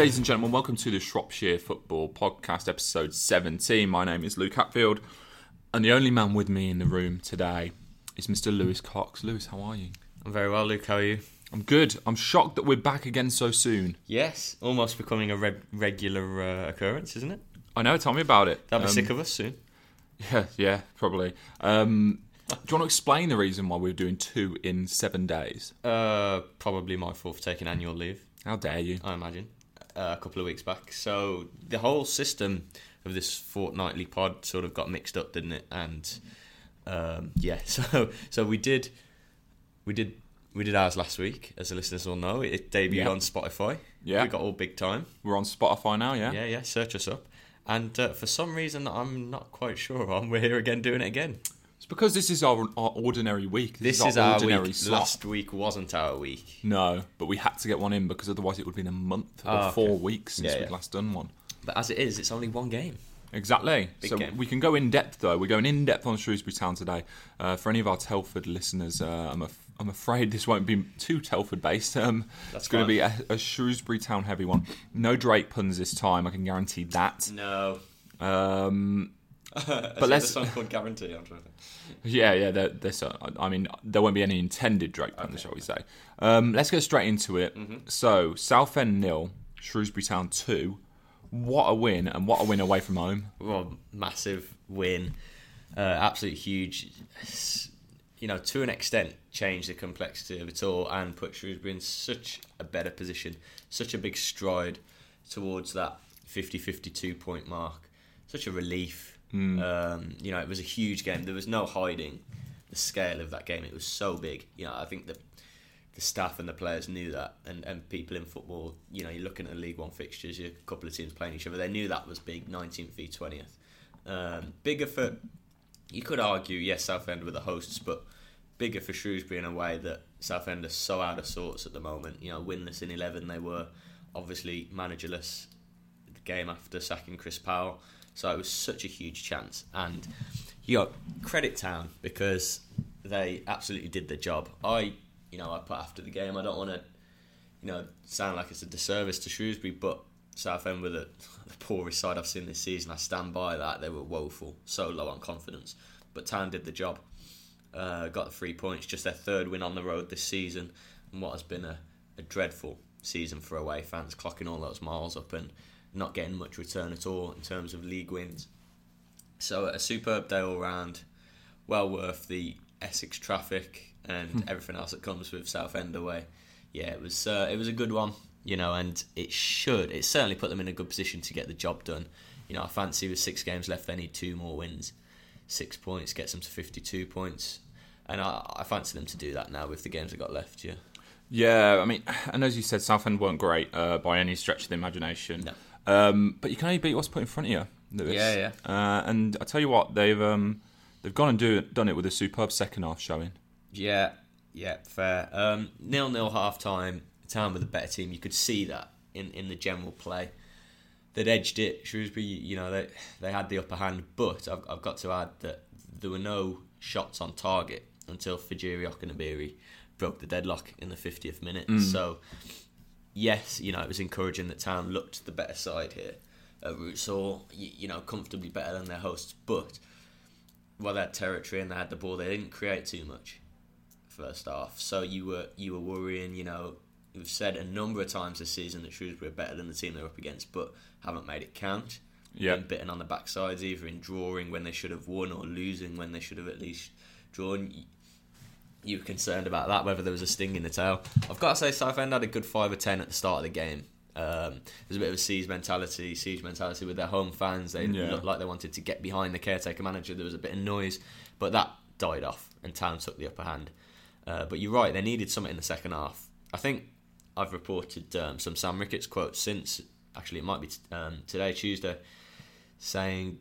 Ladies and gentlemen. Welcome to the Shropshire Football Podcast, episode 17. My name is Luke Hatfield, and the only man with me in the room today is Mr. Lewis Cox. Lewis, how are you? I'm very well, Luke. How are you? I'm good. I'm shocked that we're back again so soon. Yes, almost becoming a re- regular uh, occurrence, isn't it? I know. Tell me about it. They'll be Um, sick of us soon. Yeah, yeah, probably. Um, do you want to explain the reason why we're doing two in seven days? Uh, probably my fault for taking annual leave. How dare you? I imagine uh, a couple of weeks back. So the whole system of this fortnightly pod sort of got mixed up, didn't it? And um, yeah, so so we did we did we did ours last week, as the listeners will know. It debuted Yeah. on Spotify. Yeah. we got all big time. We're on Spotify now, yeah? Yeah, yeah. Search us up. And uh, for some reason that I'm not quite sure on, we're here again doing it again. Because this is our, our ordinary week. This is our ordinary week. slot. Last week wasn't our week. No, but we had to get one in because otherwise it would have been a month or Oh, okay. four weeks since Yeah, we'd last done one. But as it is, it's only one game. Exactly. Big so game. we can go in depth though. We're going in depth on Shrewsbury Town today. Uh, for any of our Telford listeners, uh, I'm af- I'm afraid this won't be too Telford based. Um, That's it's going to be a, a Shrewsbury Town heavy one. No Drake puns this time. I can guarantee that. No. Um, but let's- a song called Guarantee. I'm trying to. yeah, yeah. There, there's a, I mean, there won't be any intended Drake puns, shall we say? Um, let's get straight into it. Mm-hmm. So Southend nil, Shrewsbury Town two. What a win and what a win away from home. Well, massive win. Uh, absolutely huge. You know, to an extent, changed the complexity of it all and put Shrewsbury in such a better position, such a big stride towards that 50 52 point mark. Such a relief. Um, you know, it was a huge game. There was no hiding the scale of that game. It was so big. You know, I think the the staff and the players knew that, and, and people in football, you know, you're looking at the League One fixtures, you're a couple of teams playing each other. They knew that was big, 19th v 20th. Um, bigger for, you could argue, yes, Southend were the hosts, but bigger for Shrewsbury in a way that Southend are so out of sorts at the moment. You know, winless in 11, they were obviously managerless the game after sacking Chris Powell. So it was such a huge chance. And you got credit Town because they absolutely did their job. I, you know, I put after the game, I don't want to, you know, sound like it's a disservice to Shrewsbury, but Southend were the, the poorest side I've seen this season. I stand by that. They were woeful, so low on confidence. But Town did the job. Uh, got the three points, just their third win on the road this season, and what has been a, a dreadful season for away fans, clocking all those miles up and not getting much return at all in terms of league wins. So a superb day all round, well worth the Essex traffic and everything else that comes with Southend away. Yeah, it was uh, it was a good one, you know, and it should it certainly put them in a good position to get the job done. You know, I fancy with six games left, they need two more wins, six points gets them to fifty-two points, and I, I fancy them to do that now with the games they got left. Yeah, Yeah, I mean, and as you said, Southend weren't great uh, by any stretch of the imagination. No. Um, but you can only beat what's put in front of you, Lewis. Yeah, yeah. Uh, and I tell you what, they've um, they've gone and do done it with a superb second half showing. Yeah, yeah, fair. Um, nil nil half time. Town with a better team. You could see that in, in the general play. They'd edged it. Shrewsbury, you know, they they had the upper hand, but I've, I've got to add that there were no shots on target until Fejiri Okenabirhie broke the deadlock in the 50th minute. So, yes, you know, it was encouraging that Town looked the better side here. Uh, Roots Hall, you, you know, comfortably better than their hosts, but while they had territory and they had the ball. They didn't create too much first half. So you were you were worrying. You know, we've said a number of times this season that Shrewsbury are better than the team they're up against, but haven't made it count. Yeah. Been bitten on the backsides, either in drawing when they should have won or losing when they should have at least drawn. You were concerned about that, whether there was a sting in the tail. I've got to say, Southend had a good five or ten at the start of the game. Um, there's a bit of a siege mentality, siege mentality with their home fans. They Yeah. looked like they wanted to get behind the caretaker manager. There was a bit of noise, but that died off, and Town took the upper hand. Uh, but you're right, they needed something in the second half. I think I've reported um, some Sam Ricketts quotes since, actually, it might be t- um, today, Tuesday, saying,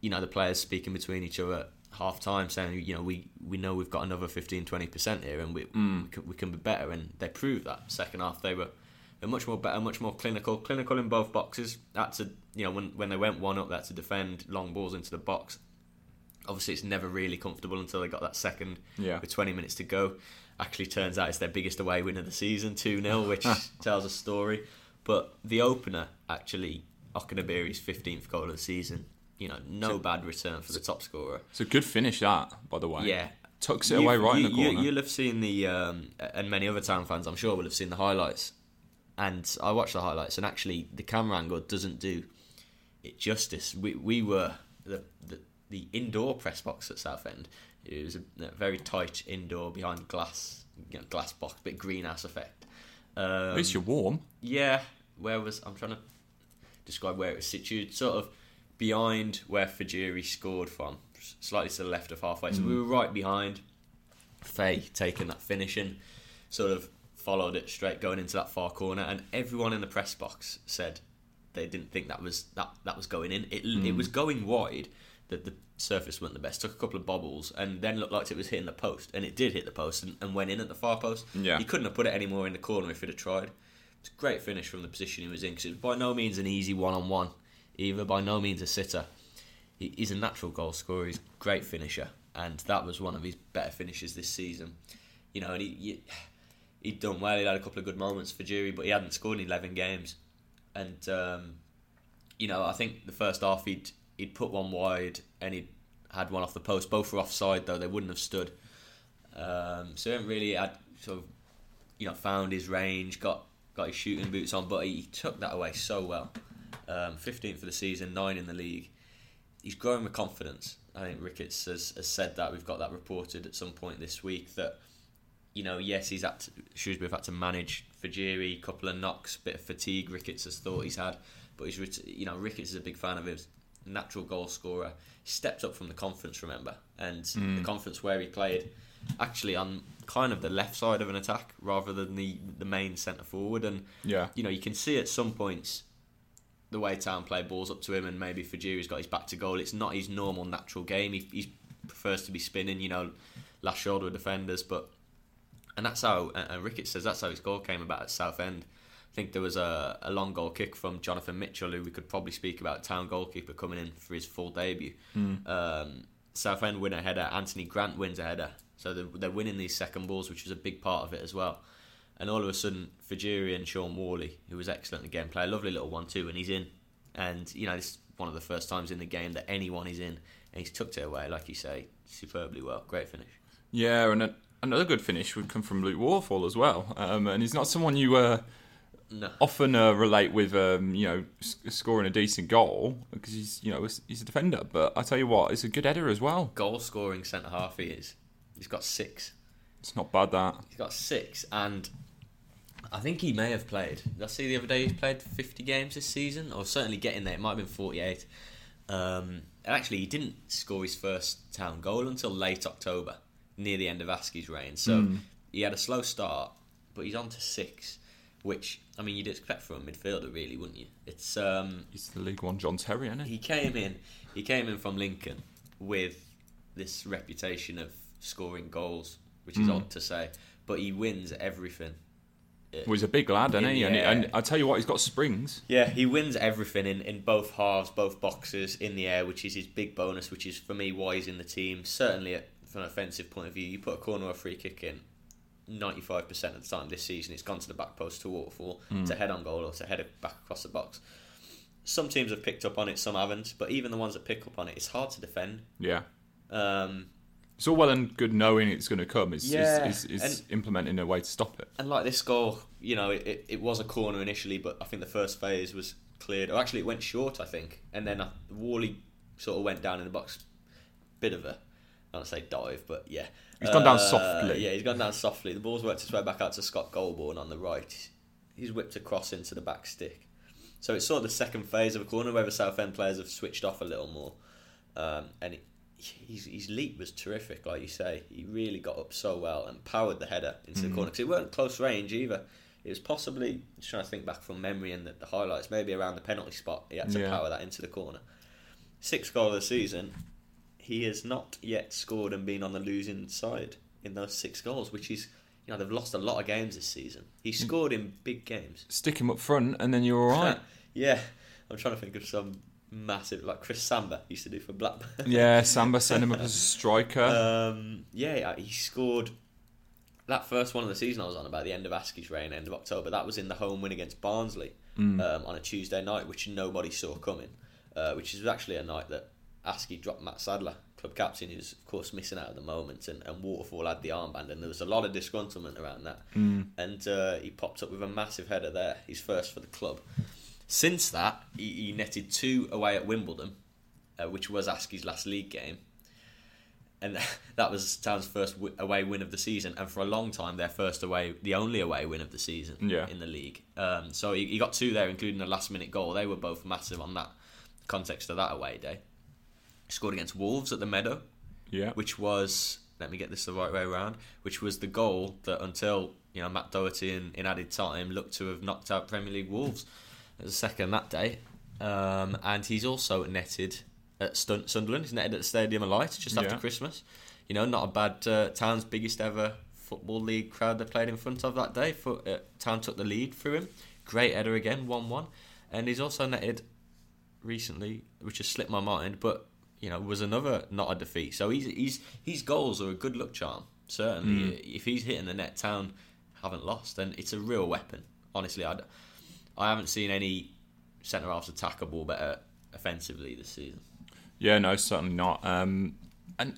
you know, the players speaking between each other half time, saying, you know, we, we know we've got another 15 20% here and we, mm. we, can, we can be better. And they proved that. Second half, they were. They're much more better, much more clinical. Clinical in both boxes. That's a you know when when they went one up, that's to defend long balls into the box. Obviously, it's never really comfortable until they got that second Yeah. with 20 minutes to go. Actually, turns out it's their biggest away win of the season, 2 0, which tells a story. But the opener actually, Okenabirhie's 15th goal of the season. You know, no bad return for the top scorer. It's a good finish, that, by the way. Yeah. Tucks it away You've- right you, in the corner. You, will have seen the, um, and many other town fans, I'm sure, will have seen the highlights. And I watched the highlights, and actually, the camera angle doesn't do it justice. We we were the the, the indoor press box at Southend. It was a, a very tight indoor behind glass, you know, glass box, bit greenhouse effect. Um, At least you're warm. yeah, where was I'm trying to describe where it was situated, sort of behind where Fejiri scored from, slightly to the left of halfway. So we mm. were right behind. Faye taking that finishing, sort of followed it straight going into that far corner, and everyone in the press box said they didn't think that was that that was going in. It it mm. was going wide. That the surface wasn't the best. Took a couple of bobbles and then looked like it was hitting the post, and it did hit the post and, and went in at the far post. Yeah. he couldn't have put it any more in the corner if he'd have tried. It's a great finish from the position he was in because it was by no means an easy one on one, either by no means a sitter. He, he's a natural goal scorer. He's a great finisher, and that was one of his better finishes this season. You know, and he, he he'd done well. He had a couple of good moments for Jury, but he hadn't scored in eleven games. And um, you know, I think the first half he'd he'd put one wide and he had one off the post. Both were offside though; they wouldn't have stood. Um, so he really had sort of you know found his range, got got his shooting boots on, but he took that away so well. Um, 15th for the season, nine in the league. He's growing with confidence. I think Ricketts has, has said that. We've got that reported at some point this week that you know, yes, he's had to, Shrewsbury have had to manage Fejiri, a couple of knocks, bit of fatigue. Ricketts has thought he's had, but he's you know Ricketts is a big fan of his natural goal scorer. He stepped up from the conference, remember, and the conference where he played actually on kind of the left side of an attack rather than the the main centre forward. And Yeah. you know, you can see at some points the way Town play balls up to him, and maybe Fejiri's got his back to goal. It's not his normal natural game. He, he prefers to be spinning, you know, last shoulder of defenders, but and that's how and Ricketts says that's how his goal came about at Southend. I think there was a, a long goal kick from Jonathan Mitchell, who we could probably speak about, town goalkeeper coming in for his full debut. Um, Southend win a header, Anthony Grant wins a header, so they're, they're winning these second balls, which was a big part of it as well. And all of a sudden, Fejiri and Shaun Whalley, who was excellent again, play a lovely little one-two, and he's in. And you know, this is one of the first times in the game that anyone is in, and he's tucked it away, like you say, superbly well. Great finish. Yeah, and a, another good finish would come from Luke Waterfall as well. Um, and he's not someone you uh, No. often uh, relate with, um, you know, s- scoring a decent goal because he's, you know, he's- he's a defender. But I tell you what, he's a good header as well. Goal scoring centre half he is. He's got six. It's not bad that. He's got six, and I think he may have played. Did I see the other day he's played 50 games this season, or certainly getting there. It might have been 48. Um, and actually, he didn't score his first town goal until late October, near the end of Askey's reign. So he had a slow start, but he's on to six, which I mean you'd expect from a midfielder, really, wouldn't you? It's um, He's the League One John Terry, isn't he? he came in. He came in from Lincoln with this reputation of scoring goals, which is odd to say, but he wins everything. Well, he's a big lad, isn't he? And, and I tell you what, he's got springs. Yeah, he wins everything in, in both halves, both boxes, in the air, which is his big bonus, which is for me why he's in the team. Certainly, at, from an offensive point of view, you put a corner or a free kick in, 95% of the time this season, it's gone to the back post to Waterfall to head on goal or to head it back across the box. Some teams have picked up on it, some haven't, but even the ones that pick up on it, it's hard to defend. Yeah. Um, It's all well and good knowing it's going to come. It's, Yeah, it's, it's, it's implementing a way to stop it. And like this goal, you know, it, it was a corner initially, but I think the first phase was cleared. Or actually, it went short, I think, and then Whalley sort of went down in the box. Bit of a, I don't say dive, but yeah, He's gone down Uh, softly. Yeah, he's gone down softly. The ball's worked its way back out to Scott Golbourne on the right. He's whipped across into the back stick. So it's sort of the second phase of a corner where the Southend players have switched off a little more, um, and it, his, his leap was terrific, like you say. He really got up so well and powered the header into the mm-hmm. corner because it weren't close range either. It was possibly just trying to think back from memory and the, the highlights, maybe around the penalty spot. He had to Yeah. power that into the corner. Sixth goal of the season. He has not yet scored and been on the losing side in those six goals, which is you know they've lost a lot of games this season. He mm. scored in big games. Stick him up front, and then you're all right. yeah, I'm trying to think of some massive like Chris Samba used to do for Blackburn. yeah, Samba sent him up as a striker. Um, yeah, he scored that first one of the season I was on about the end of Askey's reign, end of October. That was in the home win against Barnsley, um, on a Tuesday night, which nobody saw coming. Uh, which is actually a night that Askey dropped Matt Sadler, club captain, who's of course missing out at the moment, and, and Waterfall had the armband, and there was a lot of disgruntlement around that. And uh, he popped up with a massive header there, his first for the club. Since that, he, he netted two away at Wimbledon, uh, which was Askey's last league game. And that was Town's first w- away win of the season, and for a long time, their first away, the only away win of the season Yeah. in the league. Um, so he, he got two there, including a last minute goal. They were both massive on that context of that away day. He scored against Wolves at the Meadow, Yeah. which was let me get this the right way around, which was the goal that until you know Matt Doherty in, in added time looked to have knocked out Premier League Wolves as a second that day, um, and he's also netted at Stun- Sunderland. He's netted at the Stadium of Light just after Yeah. Christmas. You know, not a bad uh, Town's biggest ever football league crowd they played in front of that day. For, uh, Town took the lead through him. Great header again, one one, and he's also netted recently, which has slipped my mind, but you know was another not a defeat. So he's he's his goals are a good luck charm. Certainly, if he's hitting the net, Town haven't lost, and it's a real weapon. Honestly, I, I haven't seen any centre halves attack a ball better offensively this season. Yeah, no, certainly not. Um, and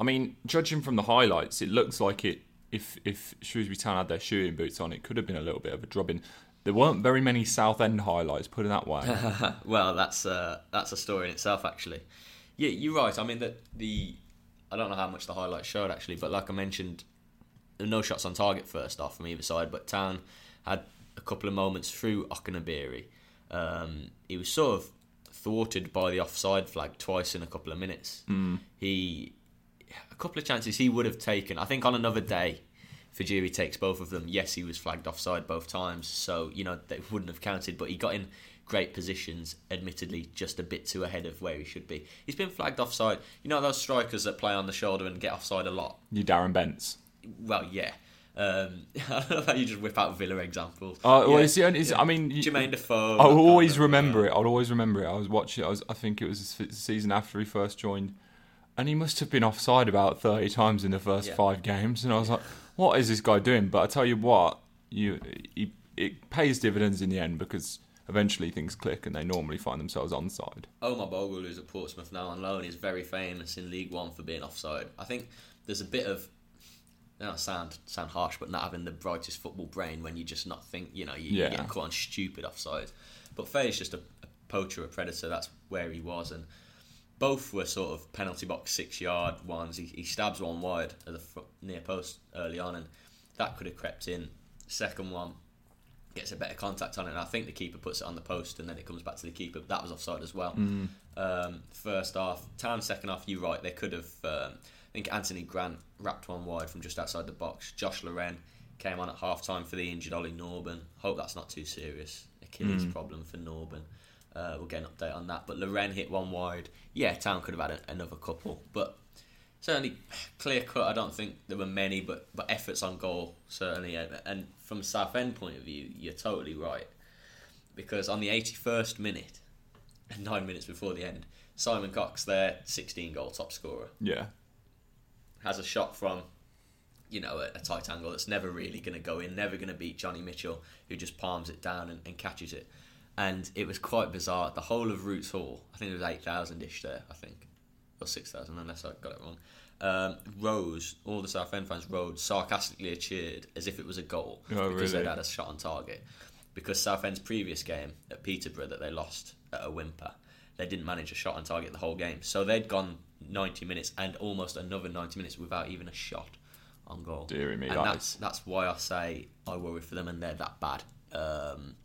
I mean, judging from the highlights, it looks like it. If if Shrewsbury Town had their shooting boots on, it could have been a little bit of a drubbing. There weren't very many Southend highlights, put it that way. well, that's uh, that's a story in itself, actually. Yeah, you're right. I mean that the I don't know how much the highlights showed actually, but like I mentioned, there were no shots on target first off from either side. But Town had a couple of moments through Okenabirhie. Um, he was sort of thwarted by the offside flag twice in a couple of minutes. He a couple of chances he would have taken. I think on another day, Fejiri takes both of them. Yes, he was flagged offside both times, so you know they wouldn't have counted. But he got in great positions, admittedly just a bit too ahead of where he should be. He's been flagged offside. You know those strikers that play on the shoulder and get offside a lot. you Darren Bents. Well, yeah. Um, I don't know how you just whip out Villa examples. Uh, well, Yeah. it's the only, it's, I mean, you- Jermaine Defoe. I'll always remember uh, it. I'll always remember it. I was watching. I was. I think it was the season after he first joined, and he must have been offside about thirty times in the first Yeah. five games. And I was like, "What is this guy doing?" But I tell you what, you he, it pays dividends in the end because eventually things click and they normally find themselves onside. Omar Bogle, who's at Portsmouth now on loan, is very famous in League One for being offside. I think there's a bit of, I don't sound sound harsh, but not having the brightest football brain when you just not think, you know, you, Yeah. you're getting caught on stupid offside. But Faye's just a, a poacher, a predator. That's where he was, and both were sort of penalty box six yard ones. He, he stabs one wide at the fr- near post early on, and that could have crept in. Second one gets a better contact on it, and I think the keeper puts it on the post, and then it comes back to the keeper. That was offside as well. Um, first half, time second half. You're right. They could have. Um, think Anthony Grant wrapped one wide from just outside the box. Josh Laurent came on at half time for the injured Ollie Norburn. Hope that's not too serious. Achilles problem for Norburn. Uh, we'll get an update on that. But Laurent hit one wide. Yeah, Town could have had a, another couple, but certainly clear cut. I don't think there were many, but but efforts on goal certainly. And, and from a Southend point of view, you're totally right because on the 81st minute, and nine minutes before the end, Simon Cox, their 16 goal top scorer, Yeah, has a shot from you know a, a tight angle that's never really going to go in, never going to beat Johnny Mitchell, who just palms it down and, and catches it. And it was quite bizarre. The whole of Roots Hall, I think it was 8,000 ish there, I think, or 6,000 unless I got it wrong. Um, rose, all the Southend fans rose sarcastically cheered as if it was a goal Oh, because really? they'd had a shot on target. Because Southend's previous game at Peterborough that they lost at a whimper, they didn't manage a shot on target the whole game. So they'd gone 90 minutes and almost another 90 minutes without even a shot on goal. Deary me, and that that's that's why I say I worry for them and they're that bad. Um,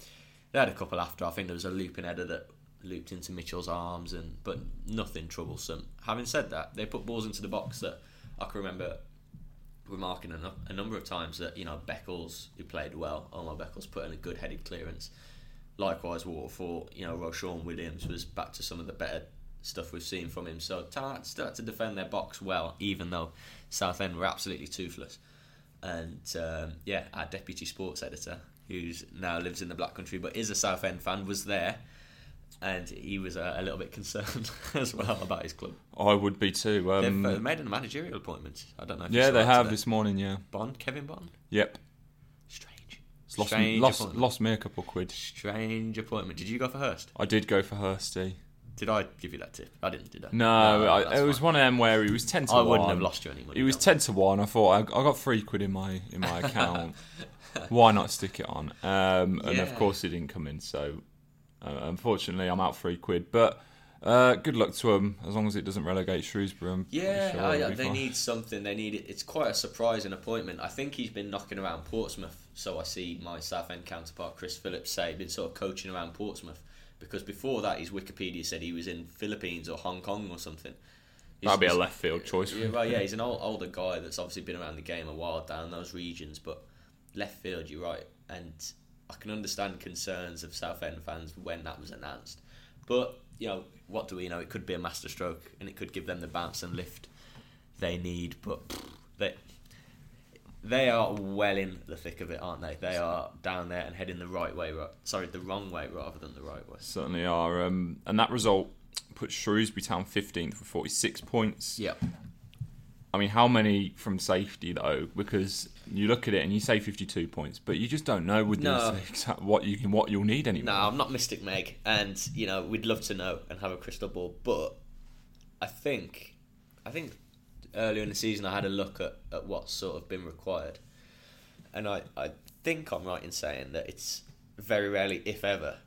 they had a couple after. I think there was a looping header that looped into Mitchell's arms, and but nothing troublesome. Having said that, they put balls into the box that I can remember remarking a, a number of times that you know Beckles, who played well, Omar Beckles put in a good headed clearance. Likewise, Waterfall, you know, Ro-Shaun Williams was back to some of the better stuff we've seen from him. So Town still had to defend their box well, even though Southend were absolutely toothless. And um, yeah, our deputy sports editor, who's now lives in the Black Country but is a Southend fan, was there, and he was a, a little bit concerned as well about his club. I would be too. Um, They've uh, made a managerial appointment. I don't know. if you yeah, they have today. this morning. Yeah. Bond, Kevin Bond. Yep. Strange. It's lost, Strange lost, lost me a couple of quid. Strange appointment. Did you go for Hurst? I did go for Hursty. Did I give you that tip? I didn't, did I? No, I, that's it was fine. one of them where he was ten to I one. I wouldn't have lost you any money. It was ten to one. I thought I, I got three quid in my in my account. Why not stick it on? Um, And of course, it didn't come in. So uh, unfortunately, I'm out three quid. But uh, good luck to him. As long as it doesn't relegate Shrewsbury. I'm Yeah, sure I- they fine. need something. They need it. It's quite a surprising appointment. I think he's been knocking around Portsmouth. So I see my Southend counterpart Chris Phillips say been sort of coaching around Portsmouth because before that his Wikipedia said he was in Philippines or Hong Kong or something. He's- That'd be a left field choice. Yeah, right, yeah, he's an old, older guy that's obviously been around the game a while down those regions, but left field, you're right. And I can understand concerns of Southend fans when that was announced. But, you know, what do we know? It could be a masterstroke and it could give them the bounce and lift they need, but they, they are well in the thick of it, aren't they? They are down there and heading the right way, sorry, the wrong way rather than the right way. Certainly are. Um, and that result puts Shrewsbury Town 15th with 46 points. Yeah. I mean, how many from safety though? Because you look at it and you say 52 points, but you just don't know with No. these exact what you can what you'll need anymore. No, I'm not Mystic Meg, and you know we'd love to know and have a crystal ball, but I think, I think earlier in the season I had a look at, at what's sort of been required, and I, I think I'm right in saying that it's very rarely, if ever,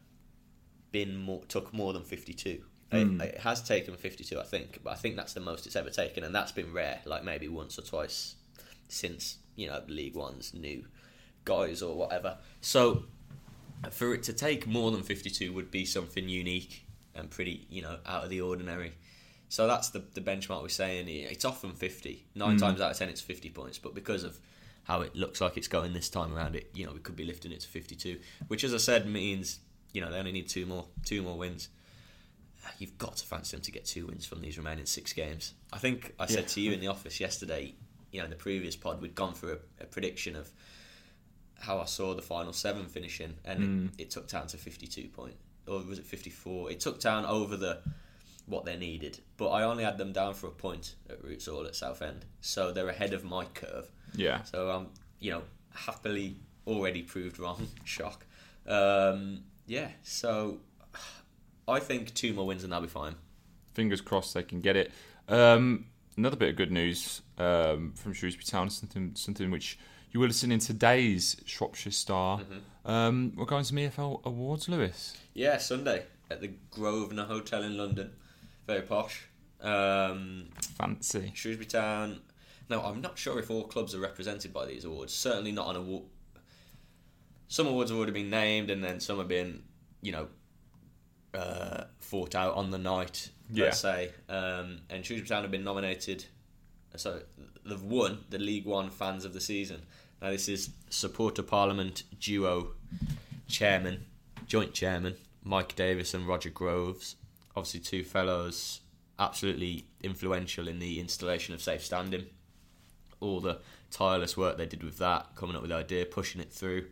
been more took more than 52. Mm. It, it has taken 52, I think, but I think that's the most it's ever taken, and that's been rare, like maybe once or twice since you know League One's new guys or whatever. So for it to take more than 52 would be something unique and pretty, you know, out of the ordinary. So that's the, the benchmark we're saying here. It's often 50. Nine hmm. times out of 10, it's 50 points. But because of how it looks like it's going this time around, it you know we could be lifting it to 52, which, as I said, means you know they only need two more two more wins. You've got to fancy them to get two wins from these remaining six games. I think I said Yeah. to you in the office yesterday, you know, in the previous pod, we'd gone through a, a prediction of how I saw the final seven finishing, and it, hmm. it took down to 52 point, or was it 54? It took down over the what they needed, but I only had them down for a point at Roots Hall at Southend, so they're ahead of my curve. Yeah. So I'm, you know, happily already proved wrong. Shock. Um, yeah. So I think two more wins and they'll be fine. Fingers crossed they can get it. Um, another bit of good news um, from Shrewsbury Town, something something which you will have seen in today's Shropshire Star. Mm-hmm. Um, we're going to some EFL awards, Lewis. Yeah, Sunday at the Grosvenor Hotel in London. Very posh. Um, Fancy. Shrewsbury Town. Now, I'm not sure if all clubs are represented by these awards. Certainly not on award. Some awards have already been named, and then some have been, you know, uh, fought out on the night. Yeah. Let's say, um, and Shrewsbury Town have been nominated. So they've won the League One Fans of the Season. Now this is Supporter Parliament duo chairman, joint chairman Mike Davis and Roger Groves. Obviously, two fellows absolutely influential in the installation of safe standing. All the tireless work they did with that, coming up with the idea, pushing it through.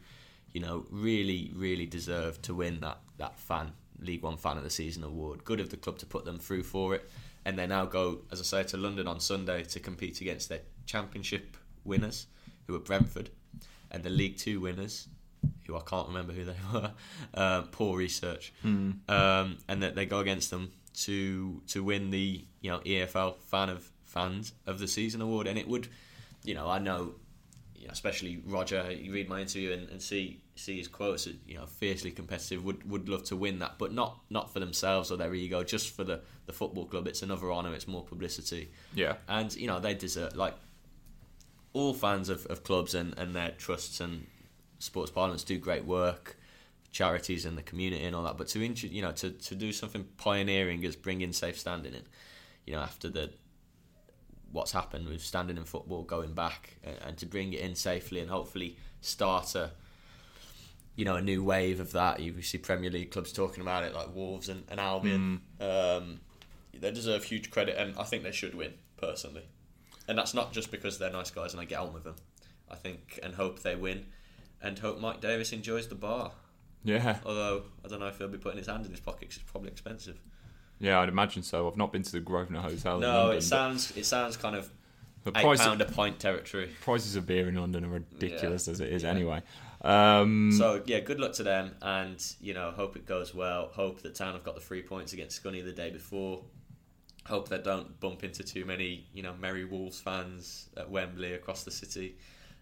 You know, really, really deserved to win that that fan League One Fan of the Season award. Good of the club to put them through for it, and they now go, as I say, to London on Sunday to compete against their Championship winners, who are Brentford, and the League Two winners, who I can't remember who they were. Uh, poor research, um, and that they go against them to to win the you know EFL Fan of Fans of the Season award, and it would, you know, I know, you know, especially Roger. You read my interview and, and see see his quotes. You know, fiercely competitive. Would would love to win that, but not not for themselves or their ego, just for the the football club. It's another honour. It's more publicity Yeah. and you know they deserve like all fans of, of clubs and, and their trusts and sports parliaments do great work charities and the community and all that but to you know to, to do something pioneering as bringing safe standing in you know after the what's happened with standing in football going back and, and to bring it in safely and hopefully start a you know a new wave of that. You see Premier League clubs talking about it like Wolves and, and Albion. Um, they deserve huge credit and I think they should win personally. And that's not just because they're nice guys and I get on with them. I think and hope they win, and hope Mike Davis enjoys the bar. Yeah. Although I don't know if he'll be putting his hand in his pocket because it's probably expensive. Yeah, I'd imagine so. I've not been to the Grosvenor Hotel. in no, London, it sounds it sounds kind of the eight price pound a pint territory. prices of beer in London are ridiculous as it is Yeah. anyway. Um, So yeah, good luck to them, and you know, hope it goes well. Hope that Town have got the three points against Scunny the day before. Hope they don't bump into too many, you know, Merry Wolves fans at Wembley across the city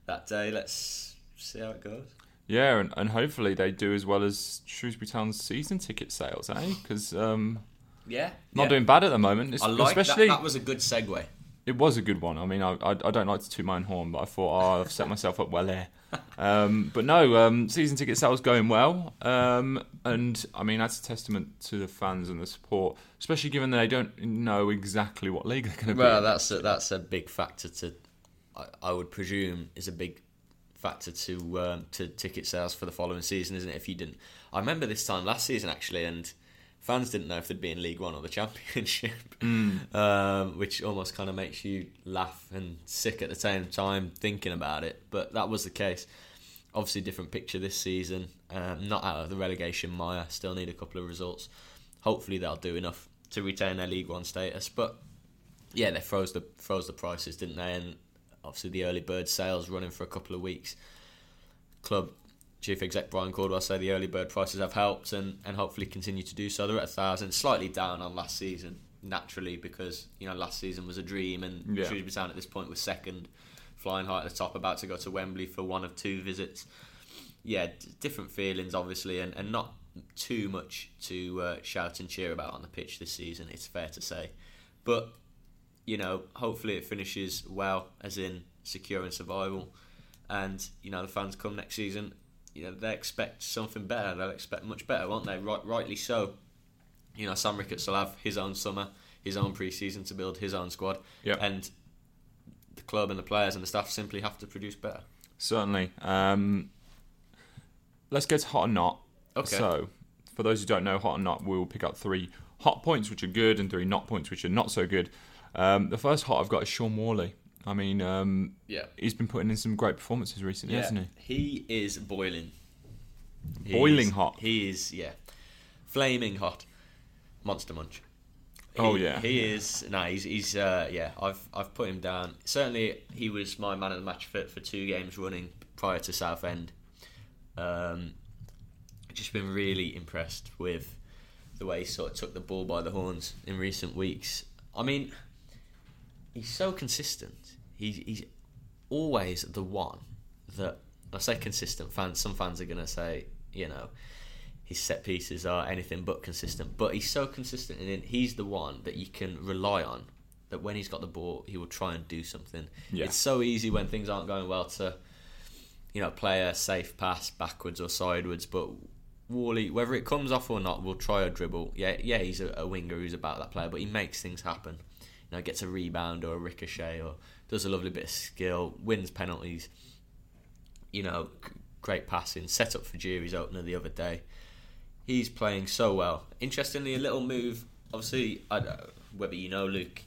that day. Let's see how it goes. yeah, and, and hopefully they do as well as Shrewsbury Town's season ticket sales, eh? Because um, Yeah, not yeah. doing bad at the moment. It's- I like especially that. That was a good segue. It was a good one. I mean, I, I, I don't like to toot my own horn, but I thought oh, I've set myself up well there. Um, but no, um, season ticket sales going well, um, and I mean that's a testament to the fans and the support, especially given that they don't know exactly what league they're going to be. Well, that's a, that's a big factor to, I, I would presume, is a big factor to um, to ticket sales for the following season, isn't it? If you didn't, I remember this time last season actually, and fans didn't know if they'd be in League One or the Championship, um, which almost kind of makes you laugh and sick at the same time thinking about it. But that was the case. Obviously, different picture this season. Um, not out of the relegation mire. Still need a couple of results. Hopefully, they'll do enough to retain their League One status. But yeah, they froze the froze the prices, didn't they? And obviously the early bird sales running for a couple of weeks. Club chief exec Brian Caldwell said the early bird prices have helped and, and hopefully continue to do so. They're at a thousand, slightly down on last season, naturally because you know last season was a dream and Yeah. Shrewsbury Town at this point was second, flying high at the top, about to go to Wembley for one of two visits. Yeah, d- different feelings obviously, and, and not too much to uh, shout and cheer about on the pitch this season. It's fair to say, but you know, hopefully it finishes well, as in securing survival. And you know, the fans come next season. You know, they expect something better. They'll expect much better, won't they? Right, rightly so. You know, Sam Ricketts will have his own summer, his own pre-season to build his own squad, Yep. and the club and the players and the staff simply have to produce better. Certainly. Um, let's get to hot or not. Okay. So, for those who don't know, hot or not, we'll pick up three hot points which are good and three not points which are not so good. Um, the first hot I've got is Shaun Whalley. I mean, um, Yeah. he's been putting in some great performances recently, hasn't he? He is boiling. He Boiling is- hot. He is, yeah, flaming hot. Monster Munch. Oh, He- yeah. he is. No, he's he's uh, yeah. I've I've put him down. Certainly, he was my man of the match for for two games running prior to Southend. Um, just been really impressed with the way he sort of took the ball by the horns in recent weeks. I mean, he's so consistent. He's he's always the one that I say consistent. Fans, some fans are gonna say, you know, his set pieces are anything but consistent. But he's so consistent, and he's the one that you can rely on. That when he's got the ball, he will try and do something. Yeah. It's so easy when things aren't going well to, you know, play a safe pass backwards or sideways. But Whalley, whether it comes off or not, will try a dribble. Yeah, yeah, he's a, a winger who's about that player, but he makes things happen. Know, gets a rebound or a ricochet or does a lovely bit of skill, wins penalties. You know, great passing, set up for Jury's opener the other day. He's playing so well. Interestingly, a little move. Obviously, I, don't- whether you know Luke,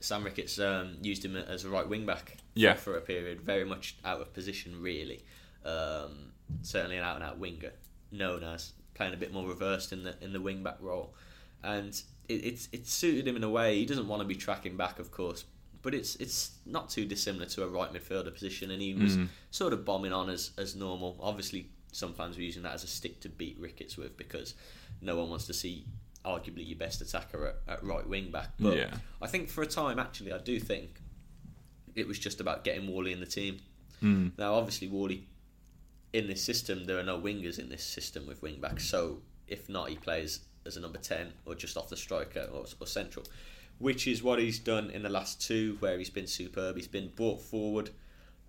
Sam Ricketts um, used him as a right wing back Yeah. for a period, very much out of position, really. Um, certainly an out and out winger, known as playing a bit more reversed in the in the wing back role, and it, it's it suited him in a way. He doesn't want to be tracking back, of course, but it's it's not too dissimilar to a right midfielder position, and he was sort of bombing on as as normal. Obviously, some fans were using that as a stick to beat Ricketts with because no one wants to see arguably your best attacker at, at right wing back. But Yeah. I think for a time, actually, I do think it was just about getting Whalley in the team. Mm. Now, obviously, Whalley in this system, there are no wingers in this system with wing backs. So, if not, he plays as a number ten or just off the striker or, or central, which is what he's done in the last two, where he's been superb. He's been brought forward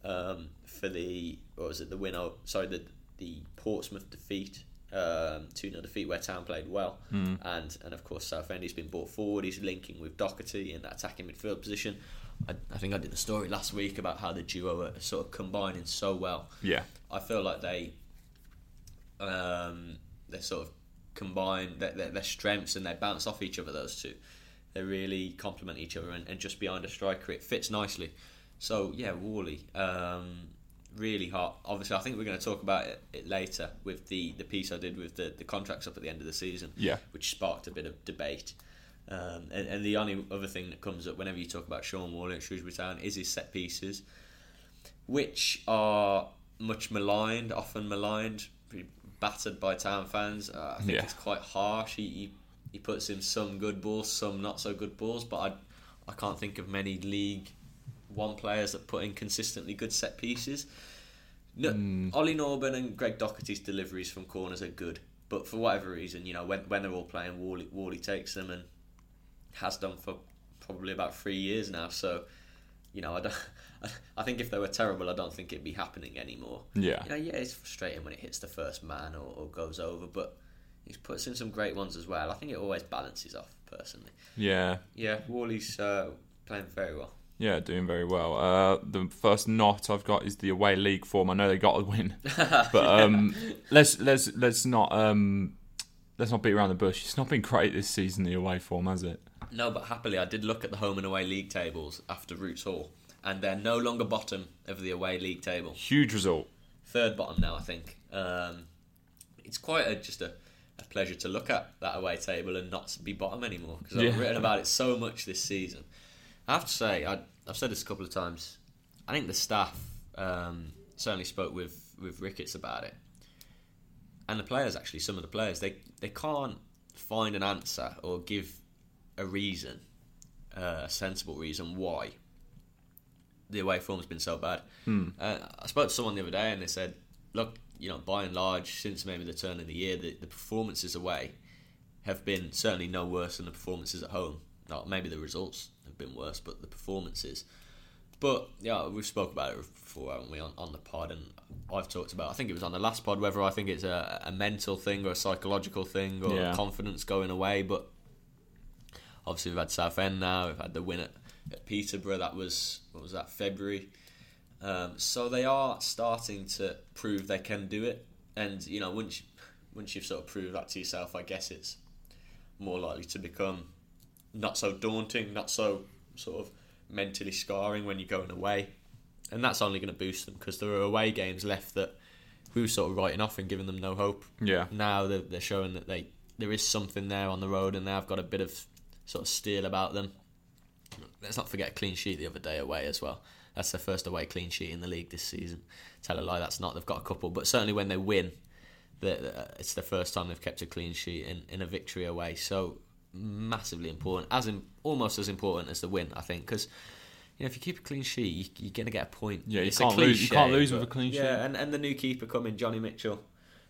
um, for the what was it the winner? Sorry, the the Portsmouth defeat. Um, 2 0 defeat where Town played well, and and of course Southend he's been brought forward. He's linking with Docherty in that attacking midfield position. I, I think I did the story last week about how the duo are sort of combining so well. Yeah. I feel like they um, they're sort of combine their, their, their strengths and they bounce off each other. Those two, they really complement each other, and, and just behind a striker, it fits nicely. So yeah, Whalley, um, really hot. Obviously, I think we're going to talk about it, it later with the, the piece I did with the, the contracts up at the end of the season, Yeah. which sparked a bit of debate. Um, and, and the only other thing that comes up whenever you talk about Shaun Whalley at Shrewsbury Town is his set pieces, which are much maligned, often maligned, battered by town fans. Uh, I think Yeah. it's quite harsh. He, he he puts in some good balls, some not so good balls, but I I can't think of many League One players that put in consistently good set pieces. No, Hmm. Ollie Norburn and Greg Docherty's deliveries from corners are good, but for whatever reason, you know, when when they're all playing, Whalley, Whalley takes them and has done for probably about three years now. So, you know, I don't. I think if they were terrible, I don't think it'd be happening anymore. Yeah. You know, yeah, it's frustrating when it hits the first man or, or goes over, but he puts in some great ones as well. I think it always balances off, personally. Yeah. Yeah, Whalley's uh, playing very well. Yeah, doing very well. Uh, the first knot I've got is the away league form. I know they got a win, but um, let's let's let's not um, let's not beat around the bush. It's not been great this season. The away form has it? No, but happily, I did look at the home and away league tables after Roots Hall, and they're no longer bottom of the away league table. Huge result. Third bottom now, I think. Um, it's quite a, just a, a pleasure to look at that away table and not be bottom anymore because I've written about it so much this season. I have to say, I, I've said this a couple of times. I think the staff um, certainly spoke with, with Ricketts about it, and the players actually. Some of the players they they can't find an answer or give a reason, uh, a sensible reason why the away form's been so bad. Uh, I spoke to someone the other day and they said, look, you know, by and large, since maybe the turn of the year, the, the performances away have been certainly no worse than the performances at home. Not maybe the results have been worse, but the performances. But yeah, we've spoke about it before, haven't we, on, on the pod? And I've talked about. I think it was on the last pod whether I think it's a, a mental thing or a psychological thing or Yeah. confidence going away. But obviously, we've had Southend now. We've had the win at, at Peterborough. That was what was that February. Um, so they are starting to prove they can do it. And you know, once once you've sort of proved that to yourself, I guess it's more likely to become not so daunting, not so sort of mentally scarring when you're going away. And that's only going to boost them because there are away games left that we were sort of writing off and giving them no hope. Yeah. Now they're, they're showing that they there is something there on the road and they have got a bit of sort of steel about them. Let's not forget a clean sheet the other day away as well. That's their first away clean sheet in the league this season. Tell a lie, that's not. They've got a couple, but certainly when they win, the- uh, it's the first time they've kept a clean sheet in, in a victory away. So massively important, as in almost as important as the win, I think, because. You know, if you keep a clean sheet, you, you're going to get a point. Yeah, you It's can't lose- you can't lose with a clean sheet. Yeah, and, and the new keeper coming, Johnny Mitchell,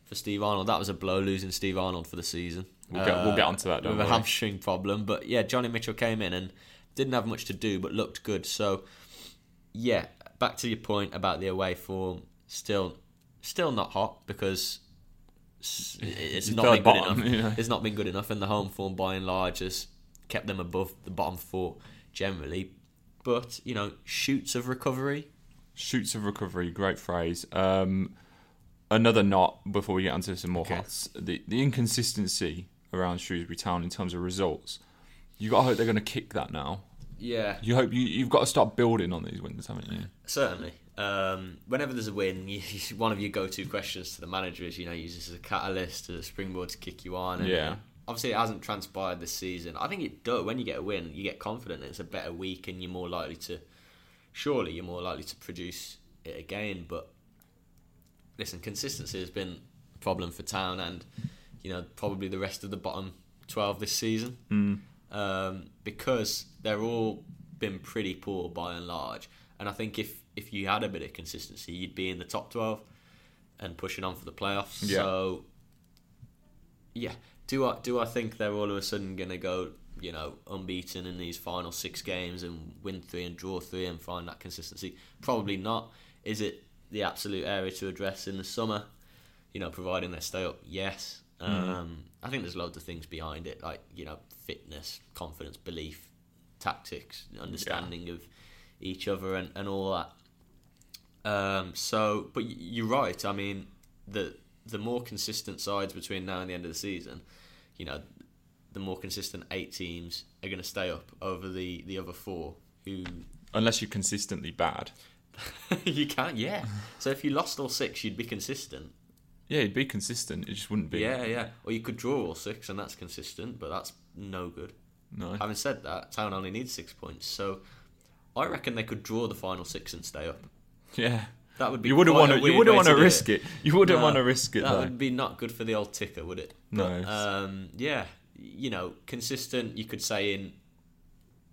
for Steve Arnold. That was a blow losing Steve Arnold for the season. We'll get- we'll get uh, onto that, don't with a hamstring problem. But yeah, Johnny Mitchell came in and didn't have much to do, but looked good. So yeah, back to your point about the away form. Still, still not hot because it's It's not been good bottom, enough. yeah. It's not been good enough, and the home form by and large has kept them above the bottom four generally. But you know, shoots of recovery. Shoots of recovery, great phrase. Um, another knot before we get onto some more Okay. hots. The the inconsistency around Shrewsbury Town in terms of results. You got to hope they're going to kick that now. Yeah, You hope you you've got to start building on these wins, haven't you? Certainly. Um, whenever there's a win, you, one of your go-to questions to the manager is, you know, use this as a catalyst, as a springboard to kick you on. And, Yeah. obviously, it hasn't transpired this season. I think it does. When you get a win, you get confident. It's a better week, and you're more likely to. Surely, you're more likely to produce it again. But listen, consistency has been a problem for Town, and you know, probably the rest of the bottom twelve this season Mm. um, because they're all been pretty poor by and large. And I think if if you had a bit of consistency, you'd be in the top twelve and pushing on for the playoffs. Yeah. So yeah, do I do I think they're all of a sudden going to go you know unbeaten in these final six games and win three and draw three and find that consistency? Probably not. Is it the absolute area to address in the summer? You know, providing they stay up, yes. Um, I think there's loads of things behind it, like you know, fitness, confidence, belief, tactics, understanding of each other, and, and all that. Um, so, but you're right. I mean, the the more consistent sides between now and the end of the season, you know, the more consistent eight teams are going to stay up over the the other four who Unless you're consistently bad. you can't. Yeah. So if you lost all six, you'd be consistent. Yeah, it'd be consistent. It just wouldn't be. Yeah, yeah. Or you could draw all six, and that's consistent, but that's no good. No. Having said that, Town only needs six points, so I reckon they could draw the final six and stay up. Yeah. That would be You wouldn't want to. You wouldn't want to risk it. You wouldn't No, want to risk it That though. would be not good for the old ticker, would it? No, But, um, yeah, you know, consistent. You could say in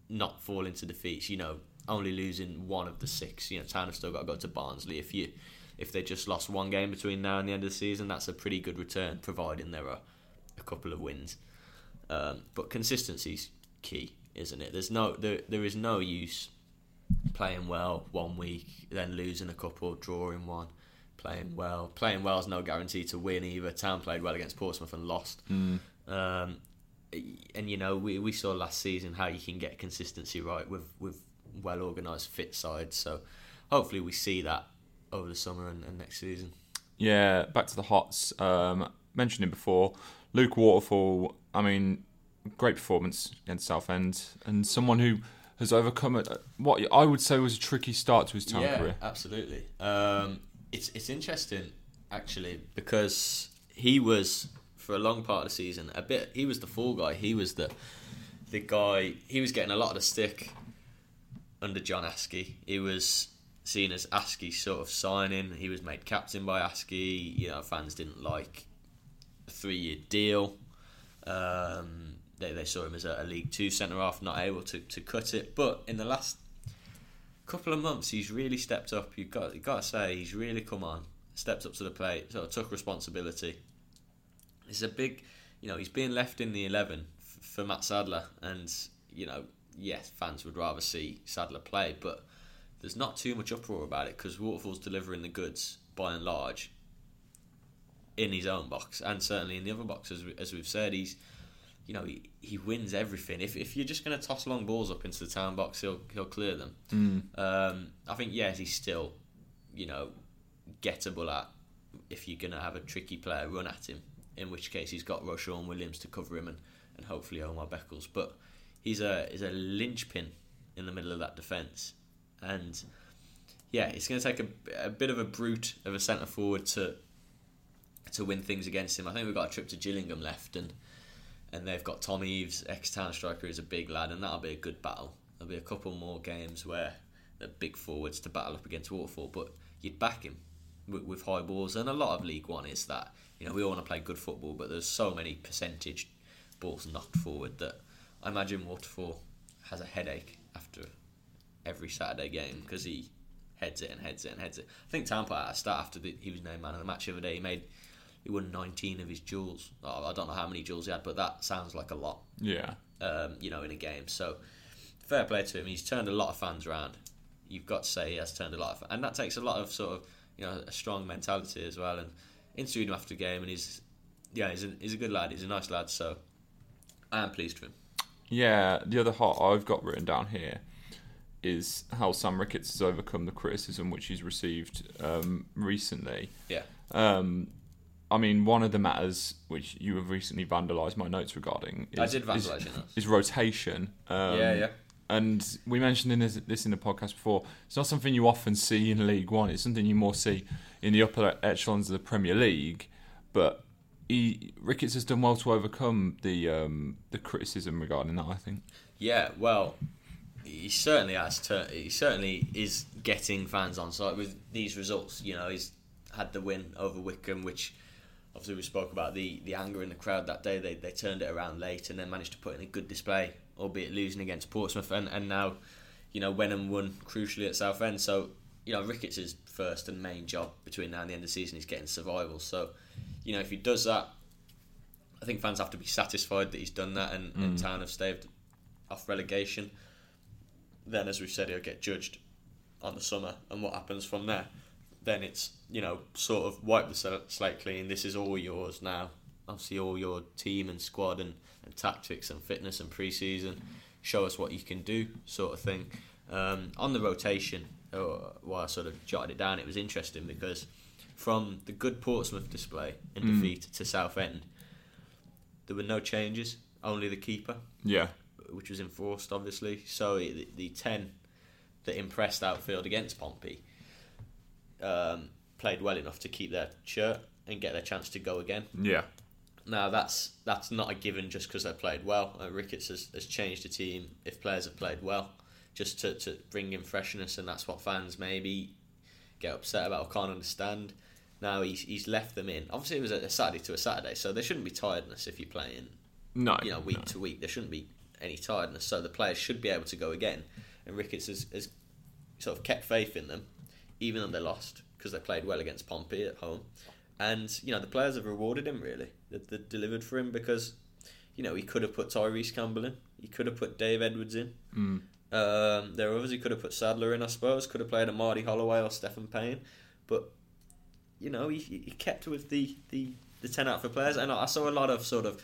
not falling to defeats. You know, only losing one of the six. You know, Town have still got to go to Barnsley. If you if they just lost one game between now and the end of the season, that's a pretty good return, providing there are a couple of wins. Um, but consistency's key, isn't it? There's no there, there is no use playing well one week, then losing a couple, drawing one, playing well. Playing well is no guarantee to win either. Town played well against Portsmouth and lost. Mm. Um, and you know, we, we saw last season how you can get consistency right with, with well organised fit sides. So hopefully we see that over the summer and, and next season. Yeah, back to the Hots. Um, mentioned him before. Luke Waterfall. I mean, great performance against Southend, and someone who has overcome a, what I would say was a tricky start to his town yeah, career. absolutely. Um, it's it's interesting actually because he was for a long part of the season a bit. He was the fall guy. He was the the guy. He was getting a lot of the stick under John Askey. He was seen as Askey's sort of signing. He was made captain by Askey. You know, fans didn't like three year deal. Um, they, they saw him as a, a League Two centre half, not able to, to cut it. But in the last couple of months, he's really stepped up. You've got, you've got to say, he's really come on, stepped up to the plate, sort of took responsibility. It's a big, you know, he's being left in the 11 f- for Matt Sadler. And, you know, yes, fans would rather see Sadler play, but there's not too much uproar about it because Waterfall's delivering the goods by and large in his own box and certainly in the other box as, we, as we've said he's you know he, he wins everything. If, if you're just going to toss long balls up into the town box he'll he'll clear them. Um, I think yes he's still you know gettable at if you're going to have a tricky player run at him in which case he's got Ro-Shaun Williams to cover him and, and hopefully Omar Beckles but he's a he's a linchpin in the middle of that defence. And yeah it's going to take a, a bit of a brute of a centre forward to to win things against him. I think we've got a trip to Gillingham left, and and they've got Tom Eaves, ex town striker, is a big lad, and that'll be a good battle. There'll be a couple more games where they're big forwards to battle up against Waterfall, but you'd back him with, with high balls, and a lot of League One is that you know we all want to play good football, but there's so many percentage balls knocked forward that I imagine Waterfall has a headache after every Saturday game because he heads it and heads it and heads it. I think Tampa at a start after the, he was named man of the match the other day, he made he won 19 of his duels. Oh, I don't know how many duels he had, but that sounds like a lot, Yeah, um, you know, in a game. So fair play to him. He's turned a lot of fans around. You've got to say he has turned a lot of, and that takes a lot of sort of you know a strong mentality as well. And interviewed him after the game, and he's yeah, he's a, he's a good lad. He's a nice lad. So I am pleased with him. yeah. The other hot I've got written down here is how Sam Ricketts has overcome the criticism which he's received um, recently. Yeah, Um, I mean, one of the matters which you have recently vandalised my notes regarding is, I did vandalise your notes. is rotation. Um, Yeah, yeah. And we mentioned in this, this in the podcast before. It's not something you often see in League One. It's something you more see in the upper echelons of the Premier League. But he, Ricketts has done well to overcome the um, the criticism regarding that. I think. Yeah, well, he certainly has. He certainly is getting fans on side with these results. You know, he's had the win over Wycombe, which obviously we spoke about the, the anger in the crowd that day. They, they turned it around late and then managed to put in a good display, albeit losing against Portsmouth. And, and now, you know, Wenham won crucially at Southend. So, you know, Ricketts' first and main job between now and the end of the season is getting survival. So, you know, if he does that, I think fans have to be satisfied that he's done that and, and mm. Town have staved off relegation. Then, as we've said, he'll get judged on the summer, and what happens from there? Then it's you know sort of wipe the slate clean. This is all yours now. Obviously, all your team and squad and, and tactics and fitness and pre-season. Show us what you can do, sort of thing. Um, on the rotation, uh, while I sort of jotted it down, it was interesting because from the good Portsmouth display and defeat to Southend, there were no changes, only the keeper Yeah. which was enforced, obviously. So the, the 10 that impressed outfield against Pompey um, played well enough to keep their shirt and get their chance to go again. Yeah. Now, that's that's not a given just because they played well. Uh, Ricketts has, has changed the team if players have played well, just to, to bring in freshness, and that's what fans maybe get upset about or can't understand. Now he's he's left them in. Obviously, it was a Saturday to a Saturday, so there shouldn't be tiredness if you're playing. No, you know, week no. to week, there shouldn't be any tiredness. So the players should be able to go again. And Ricketts has, has sort of kept faith in them, even though they lost because they played well against Pompey at home. And you know, the players have rewarded him really. They, they delivered for him because you know he could have put Tyrese Campbell in, he could have put Dave Edwards in. Mm. Um, there are others he could have put Sadler in, I suppose. Could have played a Marty Holloway or Stefan Payne, but you know he, he kept with the, the, the ten out for players. And I saw a lot of sort of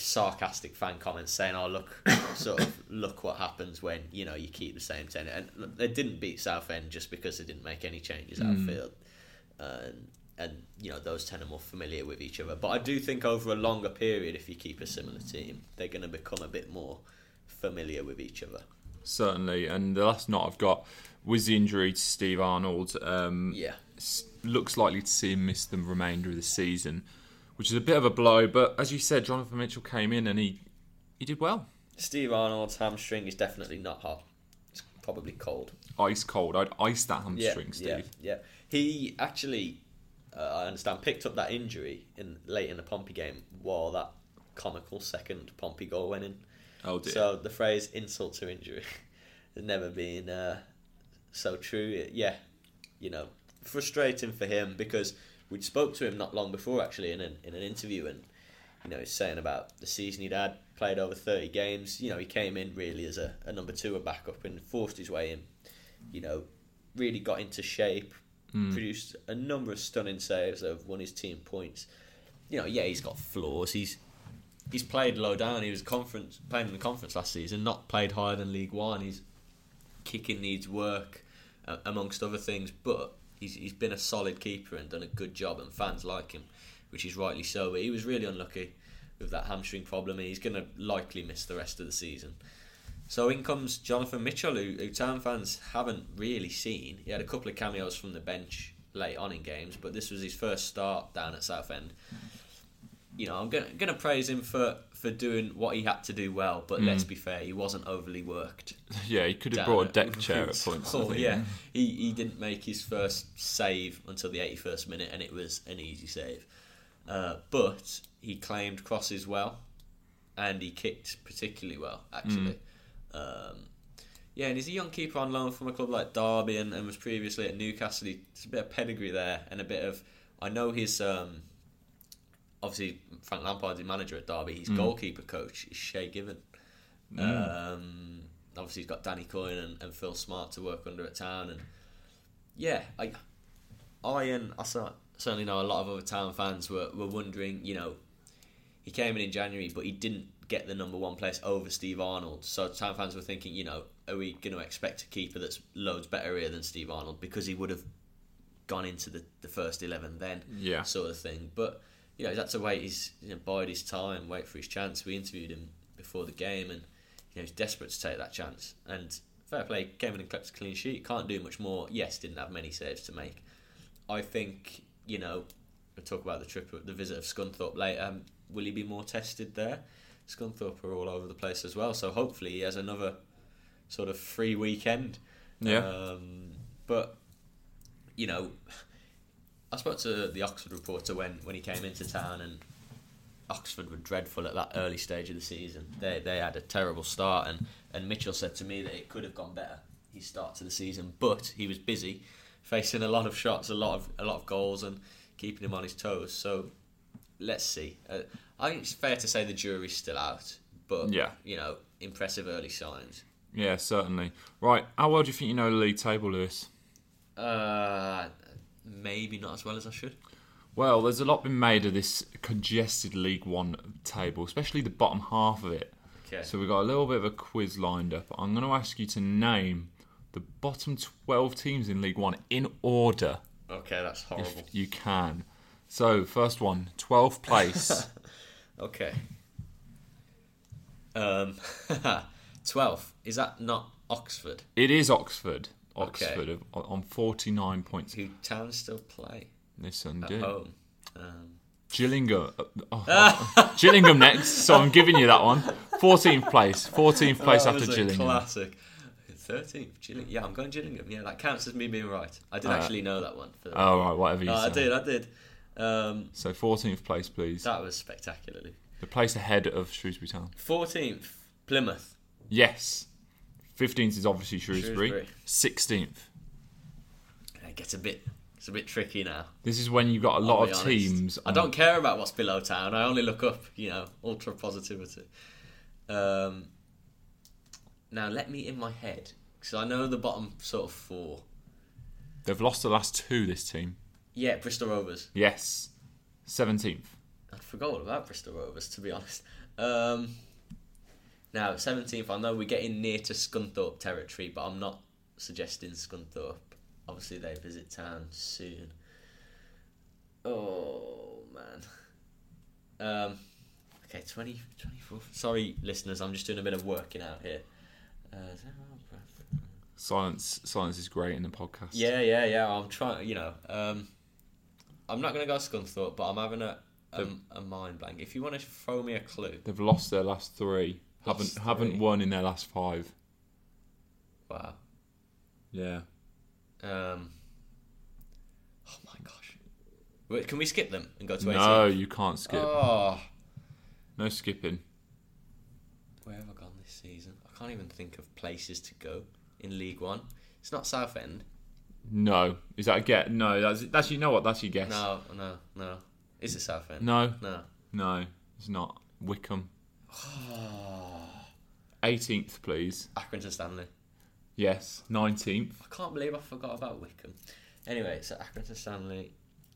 sarcastic fan comments saying, "Oh look, sort of look what happens when you know you keep the same ten." And look, they didn't beat Southend just because they didn't make any changes outfield, and and you know those ten are more familiar with each other. But I do think over a longer period, if you keep a similar team, they're going to become a bit more familiar with each other. Certainly, and the last note I've got was the injury to Steve Arnold. Um, Yeah. looks likely to see him miss the remainder of the season, which is a bit of a blow. But as you said, Jonathan Mitchell came in and he he did well. Steve Arnold's hamstring is definitely not hot. It's probably cold. Ice cold. I'd ice that Yeah, hamstring, Steve. yeah, yeah. He actually, uh, I understand, picked up that injury in late in the Pompey game while that comical second Pompey goal went in. Oh dear. So the phrase "insult to injury" has never been uh, so true. It- yeah, you know, frustrating for him because we spoke to him not long before actually in an in an interview, and you know he's saying about the season he'd had, played over thirty games. You know, he came in really as a, a number two, a backup, and forced his way in. You know, really got into shape, produced a number of stunning saves that have won his team points. You know, yeah, he's got flaws. He's he's played low down. He was conference playing in the conference last season, not played higher than League One. he's kicking needs work, uh, amongst other things. But he's he's been a solid keeper and done a good job, and fans like him, which is rightly so. But he was really unlucky with that hamstring problem, and he's going to likely miss the rest of the season. So in comes Jonathan Mitchell, who, who Town fans haven't really seen. He had a couple of cameos from the bench late on in games, but this was his first start down at Southend you know, I'm gonna gonna praise him for for doing what he had to do well. But let's be fair, he wasn't overly worked. yeah, he could have brought a deck chair at points. Oh yeah, he he didn't make his first save until the 81st minute, and it was an easy save. Uh, but he claimed crosses well, and he kicked particularly well actually. Um, yeah, and he's a young keeper on loan from a club like Derby, and, and was previously at Newcastle. He- There's a bit of pedigree there, and a bit of I know his. Um, obviously, Frank Lampard's the manager at Derby. His goalkeeper coach is Shay Given. Um, obviously, he's got Danny Coyne and, and Phil Smart to work under at Town, and yeah, I, I and I cer- certainly know a lot of other Town fans were, were wondering, you know, he came in in January, but he didn't get the number one place over Steve Arnold. So Town fans were thinking, you know, are we going to expect a keeper that's loads better here than Steve Arnold because he would have gone into the, the first eleven then, Yeah. sort of thing. But you know, he's had to wait his you know, bide his time, wait for his chance. We interviewed him before the game, and you know, he's desperate to take that chance. And fair play, came in and kept a clean sheet. Can't do much more. Yes, didn't have many saves to make. I think you know we'll talk about the trip, the visit of Scunthorpe later. Um, will he be more tested there? Scunthorpe are all over the place as well, so hopefully he has another sort of free weekend. Yeah. Um, but you know, I spoke to the Oxford reporter when, when he came into town, and Oxford were dreadful at that early stage of the season. They they had a terrible start, and, and Mitchell said to me that it could have gone better. His start to the season, but he was busy, facing a lot of shots, a lot of a lot of goals, and keeping him on his toes. So let's see. Uh, I think it's fair to say the jury's still out, but Yeah. you know, impressive early signs. Yeah, certainly. Right, how well do you think you know the league table, Lewis? Uh, maybe not as well as I should. Well, there's a lot been made of this congested League One table, especially the bottom half of it. Okay. So we've got a little bit of a quiz lined up. I'm going to ask you to name the bottom 12 teams in League One in order, Okay, that's horrible. you can. So, first one, 12th place. Okay. Um, twelfth is that not Oxford? it is Oxford. Okay. Oxford of- on 49 points. Who town still play do. home? Um, Gillingham. uh, oh, Gillingham next, so I'm giving you that one. 14th place. 14th place that after Gillingham. Classic. Thirteenth, Gillingham. Yeah, I'm going Gillingham. Yeah, that counts as me being right. I did Uh, actually know that one. For Oh right, whatever you No, I did. I did. Um, So 14th place, please. that was spectacularly. The place ahead of Shrewsbury Town. Fourteenth, Plymouth. Yes. 15th is obviously Shrewsbury. Shrewsbury. 16th. It gets a bit. It's a bit tricky now. This is when you've got a lot of honest. teams. I don't care about what's below town. I only look up. You know, ultra positivity. Um, now let me in my head because I know the bottom sort of four. They've lost the last two, this team. Yeah, Bristol Rovers. Yes. 17th. I forgot all about Bristol Rovers, to be honest. Um, now, 17th, I know we're getting near to Scunthorpe territory, but I'm not suggesting Scunthorpe. Obviously, they visit town soon. Oh, man. Um, okay, 20, 24th. Sorry, listeners, I'm just doing a bit of working out here. Uh, is that right? Silence silence is great in the podcast. yeah, yeah, yeah. I'm trying, you know. Um, I'm not going to go Scunthorpe, but I'm having a, a, a mind blank. If you want to throw me a clue. They've lost their last three. Haven't haven't won in their last five. Wow. Yeah. Um, oh my gosh. Wait, can we skip them and go to 18? No, you can't skip. Oh. No skipping. Where have I gone this season? I can't even think of places to go in League One. It's not Southend. No. Is that a get? No, that's that's you know what? That's your guess. No, no, no. Is it Southend? No, No. no, it's not. Wycombe. 18th, please. Accrington Stanley. Yes. 19th. I can't believe I forgot about Wycombe. Anyway, so Accrington Stanley.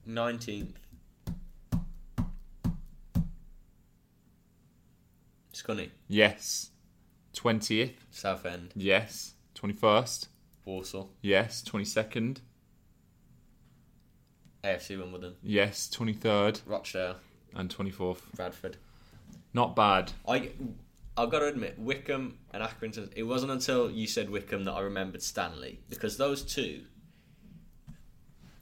19th. Scunny. Yes. 20th. Southend. Yes. 21st. Walsall. Yes. 22nd. AFC Wimbledon. Yes. 23rd. Rochdale. And 24th. Bradford. Not bad. I I've got to admit, Wycombe and Accrington. It wasn't until you said Wycombe that I remembered Stanley because those two.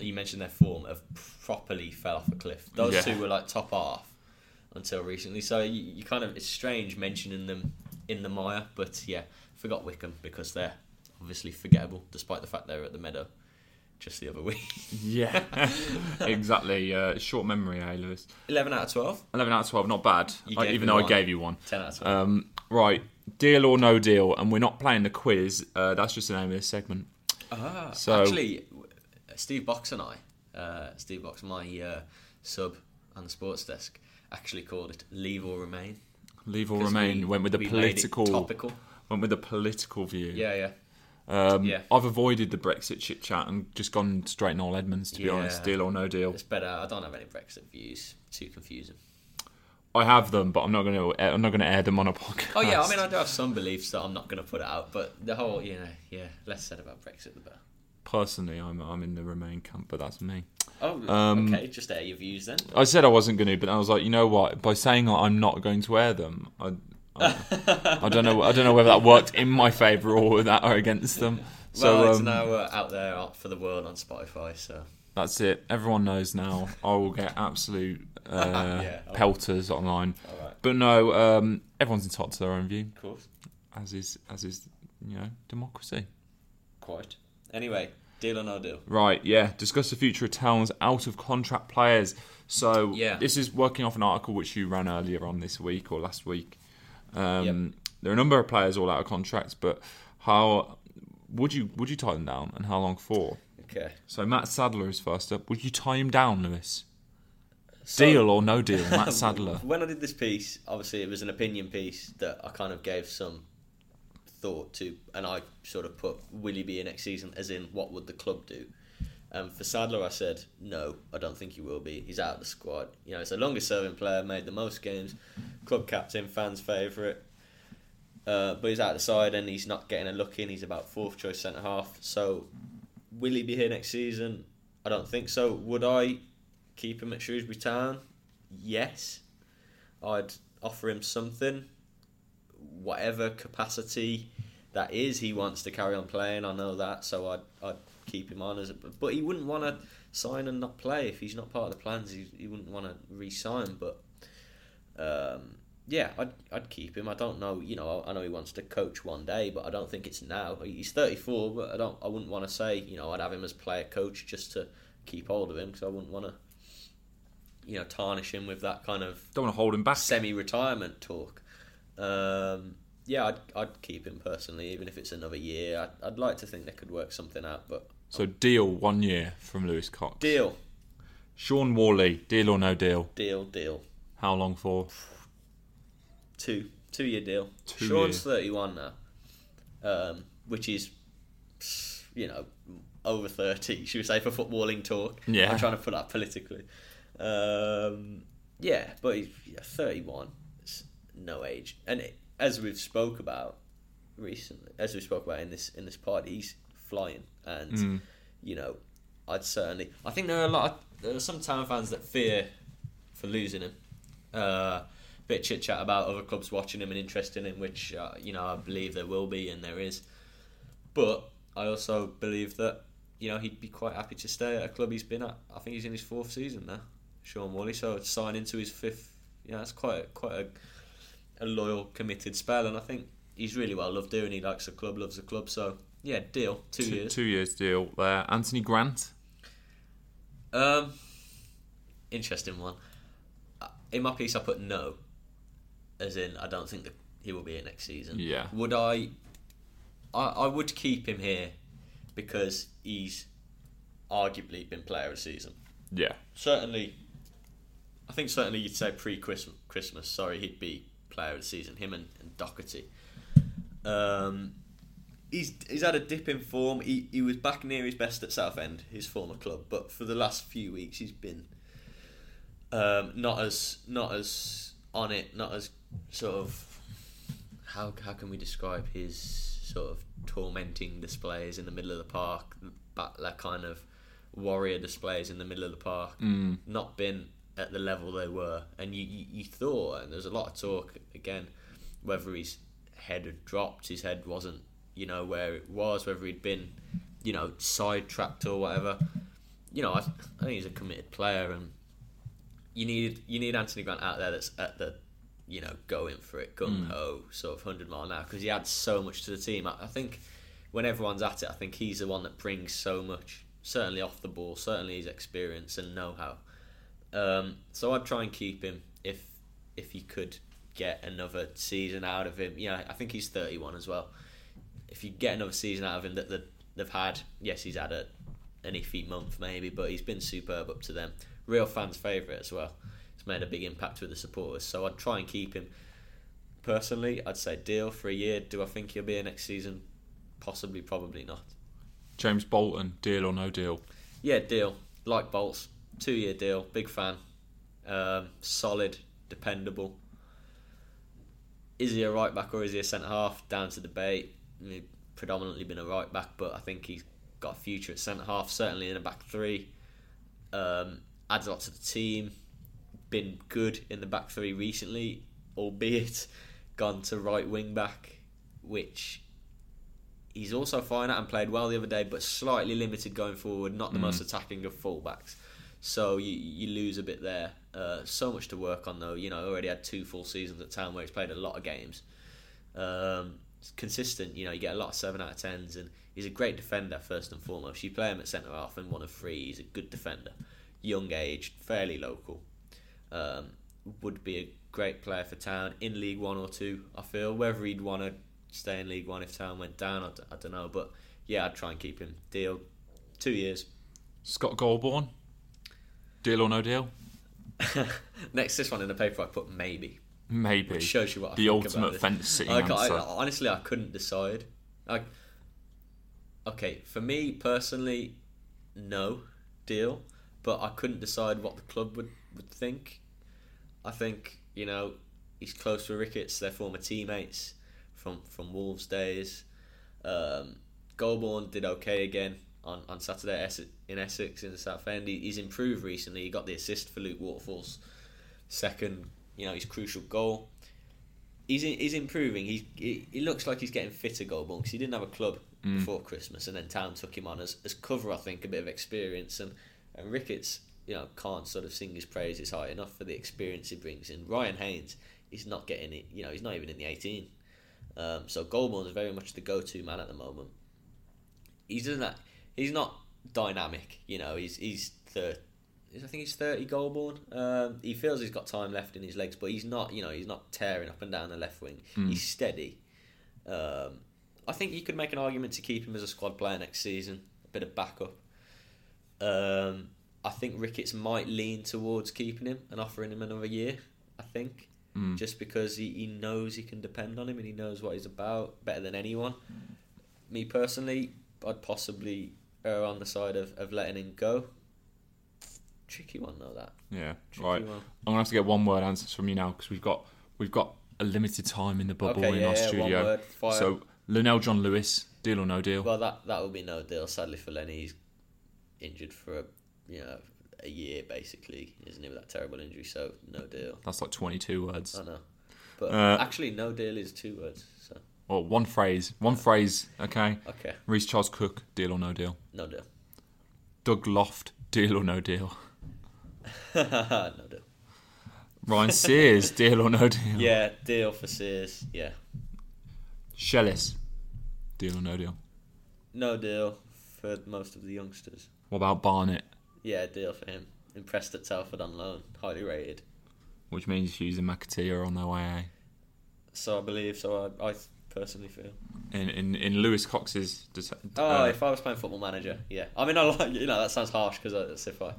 You mentioned their form have properly fell off a cliff. Those Yeah. two were like top half until recently. So you, you kind of it's strange mentioning them in the mire, but yeah, forgot Wycombe because they're obviously forgettable, despite the fact they're at the Meadow just the other week. Yeah. exactly. Uh, short memory, eh, Lewis? Eleven out of twelve. 11 out of 12. Not bad. I- even though I gave you one. Ten out of twelve. Um, right. Deal or no deal. And we're not playing the quiz. Uh, that's just the name of this segment. Ah, So- actually, Steve Box and I, uh, Steve Box, my uh, sub on the sports desk, actually called it "Leave or Remain." Leave or remain. we- went with the we made it political. topical. Went with the political view. Yeah, yeah. Um, Yeah. I've avoided the Brexit chit chat and just gone straight in Noel Edmonds. To be Yeah. honest, deal or no deal. It's better. I don't have any Brexit views. Too confusing. I have them, but I'm not going to. I'm not going to air them on a podcast. Oh yeah, I mean, I do have some beliefs that I'm not going to put out, but the whole, you know, yeah, less said about Brexit, the better. personally, I'm I'm in the Remain camp, but that's me. Oh, Um, okay. Just air your views then. I said I wasn't going to, but I was like, you know what? By saying I'm not going to air them, I, I, I don't know. I don't know whether that worked in my favour or that or against them. So well, it's um, now uh, out there out for the world on Spotify. So that's it. Everyone knows now. I will get absolute uh, Yeah. pelters online. all right, But no, um, everyone's entitled to their own view, of course, as is as is you know democracy. quite. Anyway, deal or no deal. Right, yeah. Discuss the future of Town's out of contract players. So Yeah. this is working off an article which you ran earlier on this week or last week. Um, Yep. There are a number of players all out of contracts, but how would you would you tie them down and how long for? Okay. So Matt Sadler is first up. Would you tie him down, Lewis? So- Deal or no deal, Matt Sadler. When I did this piece, obviously it was an opinion piece that I kind of gave some thought to, and I sort of put will he be here next season, as in what would the club do? Um, for Sadler, I said no, I don't think he will be. He's out of the squad. You know, he's the longest serving player, made the most games, club captain, fans' favourite. Uh, but he's out of the side and he's not getting a look in. He's about fourth choice centre half. So, will he be here next season? I don't think so. Would I keep him at Shrewsbury Town? Yes. I'd offer him something, whatever capacity that is. He wants to carry on playing. I know that, so I'd I'd keep him on as a. But he wouldn't want to sign and not play if he's not part of the plans. He, he wouldn't want to re-sign. But um, yeah, I'd I'd keep him. I don't know, you know, I know he wants to coach one day, but I don't think it's now. He's thirty four, but I don't. I wouldn't want to say, you know, I'd have him as player coach just to keep hold of him because I wouldn't want to, you know, tarnish him with that kind of Don't want to hold him back. semi retirement talk. Um, yeah, I'd I'd keep him personally, even if it's another year. I'd, I'd like to think they could work something out, but So deal one year from Lewis Cox. deal, Shaun Whalley, deal or no deal? deal, deal. How long for? Two two year deal. Two Shaun's year. thirty one now, um, which is you know over thirty. Should we say for footballing talk? Yeah. I'm trying to put that politically. Um, yeah, but he's yeah, thirty one. It's no age, and it, as we've spoke about recently, as we spoke about in this in this pod, he's flying, and Mm. you know, I'd certainly. I think there are a lot. Of, there are some town fans that fear for losing him. Uh, bit chit chat about other clubs watching him and interested in him, which uh, you know I believe there will be and there is. But I also believe that you know he'd be quite happy to stay at a club he's been at. I think he's in his fourth season now, Shaun Whalley. So to sign into his fifth, yeah, that's quite a, quite a, a loyal, committed spell, and I think he's really well loved doing. He likes the club, loves the club. So yeah, deal two, years. Two years deal there. Anthony Grant. Um, interesting one. Uh, In my piece, I put no, as in I don't think that he will be here next season. Yeah. Would I? I I would keep him here because he's arguably been player of the season. Yeah. Certainly, I think certainly you'd say pre Christmas. Christmas, sorry, he'd be player of the season. Him and, and Docherty. Um, he's he's had a dip in form. He he was back near his best at Southend, his former club, but for the last few weeks he's been um, not as not as on it, not as sort of how how can we describe his sort of tormenting displays in the middle of the park, that, that kind of warrior displays in the middle of the park, Mm. not been at the level they were, and you, you you thought, and there's a lot of talk again, whether his head had dropped, his head wasn't, you know, where it was, whether he'd been, you know, sidetracked or whatever. You know, I, I think he's a committed player, and you need you need Anthony Grant out there that's at the, you know, going for it, gung ho, sort of hundred mile an hour, because he adds so much to the team. I, I think when everyone's at it, I think he's the one that brings so much. Certainly off the ball, certainly his experience and know how. Um, so I'd try and keep him if if you could get another season out of him. Yeah, I think he's 31 as well. If you get another season out of him that they've had, yes, he's had a an iffy month maybe, but he's been superb up to them. Real fans' favourite as well. He's made a big impact with the supporters, so I'd try and keep him. Personally, I'd say deal for a year. Do I think he'll be here next season? Possibly, probably not. James Bolton, deal or no deal? Yeah, deal. Like Bolts, two year deal. Big fan. Um, solid, dependable. Is he a right back or is he a centre half? Down to debate. Predominantly been a right back, but I think he's got a future at centre half. Certainly in a back three. Um, adds a lot to the team. Been good in the back three recently, albeit gone to right wing back, which he's also fine at and played well the other day, but slightly limited going forward. Not the most attacking of fullbacks, so you you lose a bit there. Uh, so much to work on though. You know, already had two full seasons at town where he's played a lot of games. Um, consistent. You know, you get a lot of seven out of tens, and he's a great defender first and foremost. You play him at centre half and one of three. He's a good defender, young age, fairly local. Um, would be a great player for town in League One or two. I feel whether he'd want to stay in League One if town went down, I, d- I don't know. But yeah, I'd try and keep him. Deal, two years. Scott Golbourne, deal or no deal? Next, this one in the paper, I put maybe. Maybe. Which shows you what I the ultimate fence sitting I, ca- I, answer. honestly, I couldn't decide. Like, okay, for me personally, no deal, but I couldn't decide what the club would, would think. I think you know he's close to Ricketts, their former teammates from from Wolves days. Um, Golbourne did okay again on, on Saturday in Essex in the Southend. He, he's improved recently. He got the assist for Luke Waterfall's second, you know, his crucial goal. He's he's improving. He's, he he looks like he's getting fitter, Golbourne, because he didn't have a club before Christmas, and then Town took him on as, as cover. I think a bit of experience, and and Ricketts, you know, can't sort of sing his praises high enough for the experience he brings in. Ryan Haynes, he's not getting it. You know, he's not even in the eighteen. Um, so Golbourne is very much the go-to man at the moment. He's doesn't that. He's not dynamic. You know, he's he's the. I think he's thirty Golbourne. Um, he feels he's got time left in his legs, but he's not. You know, he's not tearing up and down the left wing. He's steady. Um, I think you could make an argument to keep him as a squad player next season, a bit of backup. Um, I think Ricketts might lean towards keeping him and offering him another year. I think Mm. just because he, he knows he can depend on him and he knows what he's about better than anyone. Me personally, I'd possibly err on the side of, of letting him go. Tricky one though. That Yeah, tricky right. one. I'm gonna have to get one word answers from you now because we've got we've got a limited time in the bubble Okay, in yeah, our yeah, one studio. word. So Lenell John-Lewis, deal or no deal? Well, that that will be no deal. Sadly for Lenny, he's injured for a you know a year basically, isn't he? With that terrible injury, so no deal. That's like 22 words. I know, but Uh, actually, no deal is two words. So Or one phrase. One phrase. Okay. okay, Reese Charles Cook, deal or no deal? no deal. Doug Loft, deal or no deal? no deal. Ryan Sears, deal or no deal? Yeah, deal for Sears. Yeah, Shellis, deal or no deal? no deal for most of the youngsters. What about Barnett? Yeah, deal for him. Impressed at Telford on loan, highly rated. Which means Hughes and McAtee are on their way. eh? So I believe. So I, I personally feel. In in in Lewis Cox's. Oh, uh, if I was playing Football Manager, yeah. I mean, I like you know that sounds harsh because that's if I,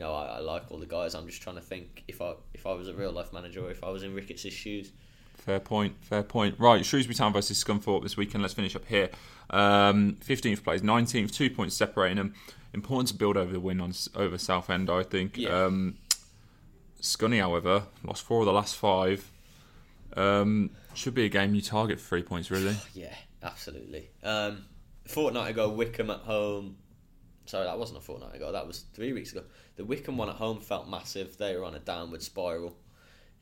you know, I, I like all the guys. I'm just trying to think if I if I was a real life manager or if I was in Ricketts' shoes. Fair point, fair point. Right, Shrewsbury Town versus Scunthorpe this weekend. Let's finish up here. Um, 15th place, 19th, two points separating them. Important to build over the win on over Southend, I think. Yeah. Um, Scunny, however, lost four of the last five. Um, should be a game you target for three points, really. Yeah, absolutely. Um, fortnight ago, Wycombe at home. Sorry, that wasn't a fortnight ago. That was three weeks ago. The Wycombe one at home felt massive. They were on a downward spiral,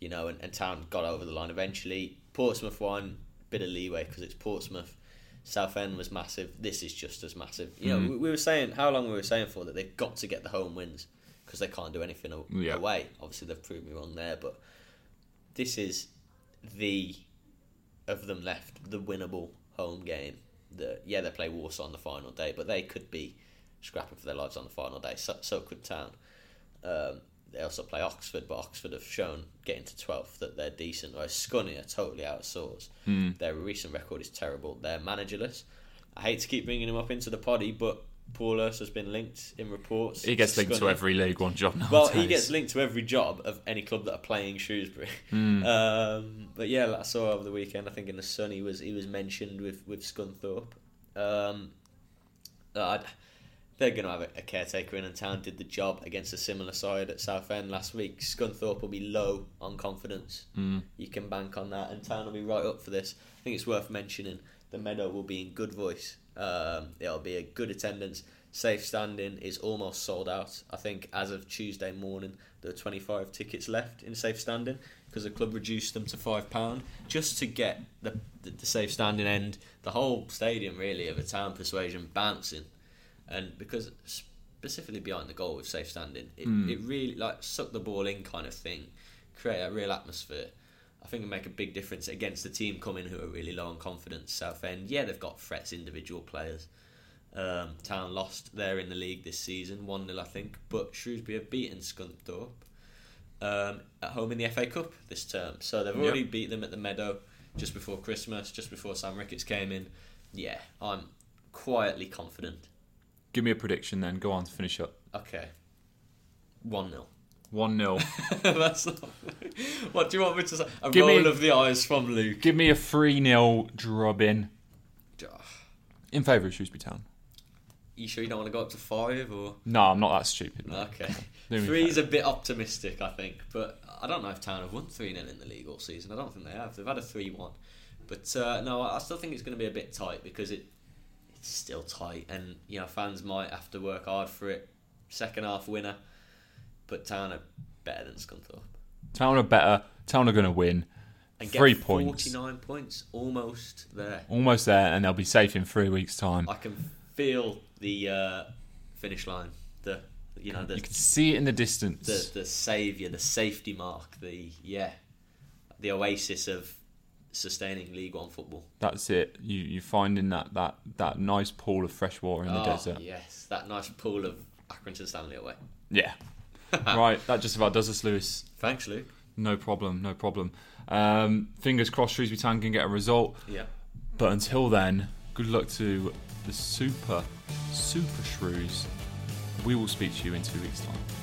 you know, and, and Town got over the line eventually. Portsmouth won, bit of leeway because it's Portsmouth. Southend was massive. This is just as massive. You know, Mhm. we, we were saying how long we were saying for that they've got to get the home wins because they can't do anything Yeah. away. Obviously, they've proved me wrong there, but this is the of them left the winnable home game. The yeah, they play Walsall on the final day, but they could be scrapping for their lives on the final day. So, so could Town. Um, they also play Oxford, but Oxford have shown getting to twelfth that they're decent. Whereas Scunny are totally out of sorts. Hmm. Their recent record is terrible. They're managerless. I hate to keep bringing him up into the poddy, but Paul Hurst has been linked in reports. He gets linked to every League One job now. Well, he gets linked to every job of any club that are playing Shrewsbury. Hmm. Um, but yeah, I saw over the weekend. I think in the Sun he was he was mentioned with with Scunthorpe. Um, uh, they're going to have a, a caretaker in, and Town did the job against a similar side at Southend last week. Scunthorpe will be low on confidence. Mm. You can bank on that, and Town will be right up for this. I think it's worth mentioning the Meadow will be in good voice. Um, it'll be a good attendance. Safe standing is almost sold out. I think as of Tuesday morning, there are 25 tickets left in safe standing because the club reduced them to five pound just to get the, the the safe standing end, the whole stadium really of a town persuasion bouncing, and because specifically behind the goal with safe standing, it, Mm. it really like suck the ball in kind of thing, create a real atmosphere. I think it make a big difference against the team coming who are really low on confidence. Southend, yeah, they've got threats, individual players. Um, Town lost there in the league this season, 1 0, I think, but Shrewsbury have beaten Scunthorpe um, at home in the FA Cup this term. So they've already beat them at the Meadow just before Christmas, just before Sam Ricketts came in. Yeah, I'm quietly confident. Give me a prediction then. Go on to finish up. Okay. 1 0. 1 0. That's not. What do you want me to say? A Give roll me- of the eyes from Luke. Give me a 3 0 drubbing in favour of Shrewsbury Town. You sure you don't want to go up to five or? No, I'm not that stupid. Okay. Do me a Three's a bit optimistic, I think, but I don't know if Town have won 3 0 in the league all season. I don't think they have. They've had a 3 1. But uh, no, I still think it's going to be a bit tight because it it's still tight, and you know fans might have to work hard for it. Second half winner, but Town are better than Scunthorpe. Town are better. Town are going to win. And Three get points. 49 points, almost there. Almost there, and they'll be safe in three weeks' time. I can feel the uh, finish line. The you know the You can see it in the distance. the the savior, the safety mark. The yeah, the oasis of sustaining League One football. That's it. You you finding that that that nice pool of fresh water in the oh, desert. yes, that nice pool of Accrington Stanley away. Yeah. right. That just about does us, Lewis. Thanks, Luke. No problem. No problem. Um, fingers crossed, Shrewsbury Town can get a result. Yeah. But until then, good luck to the super super shrews. We will speak to you in two weeks' time.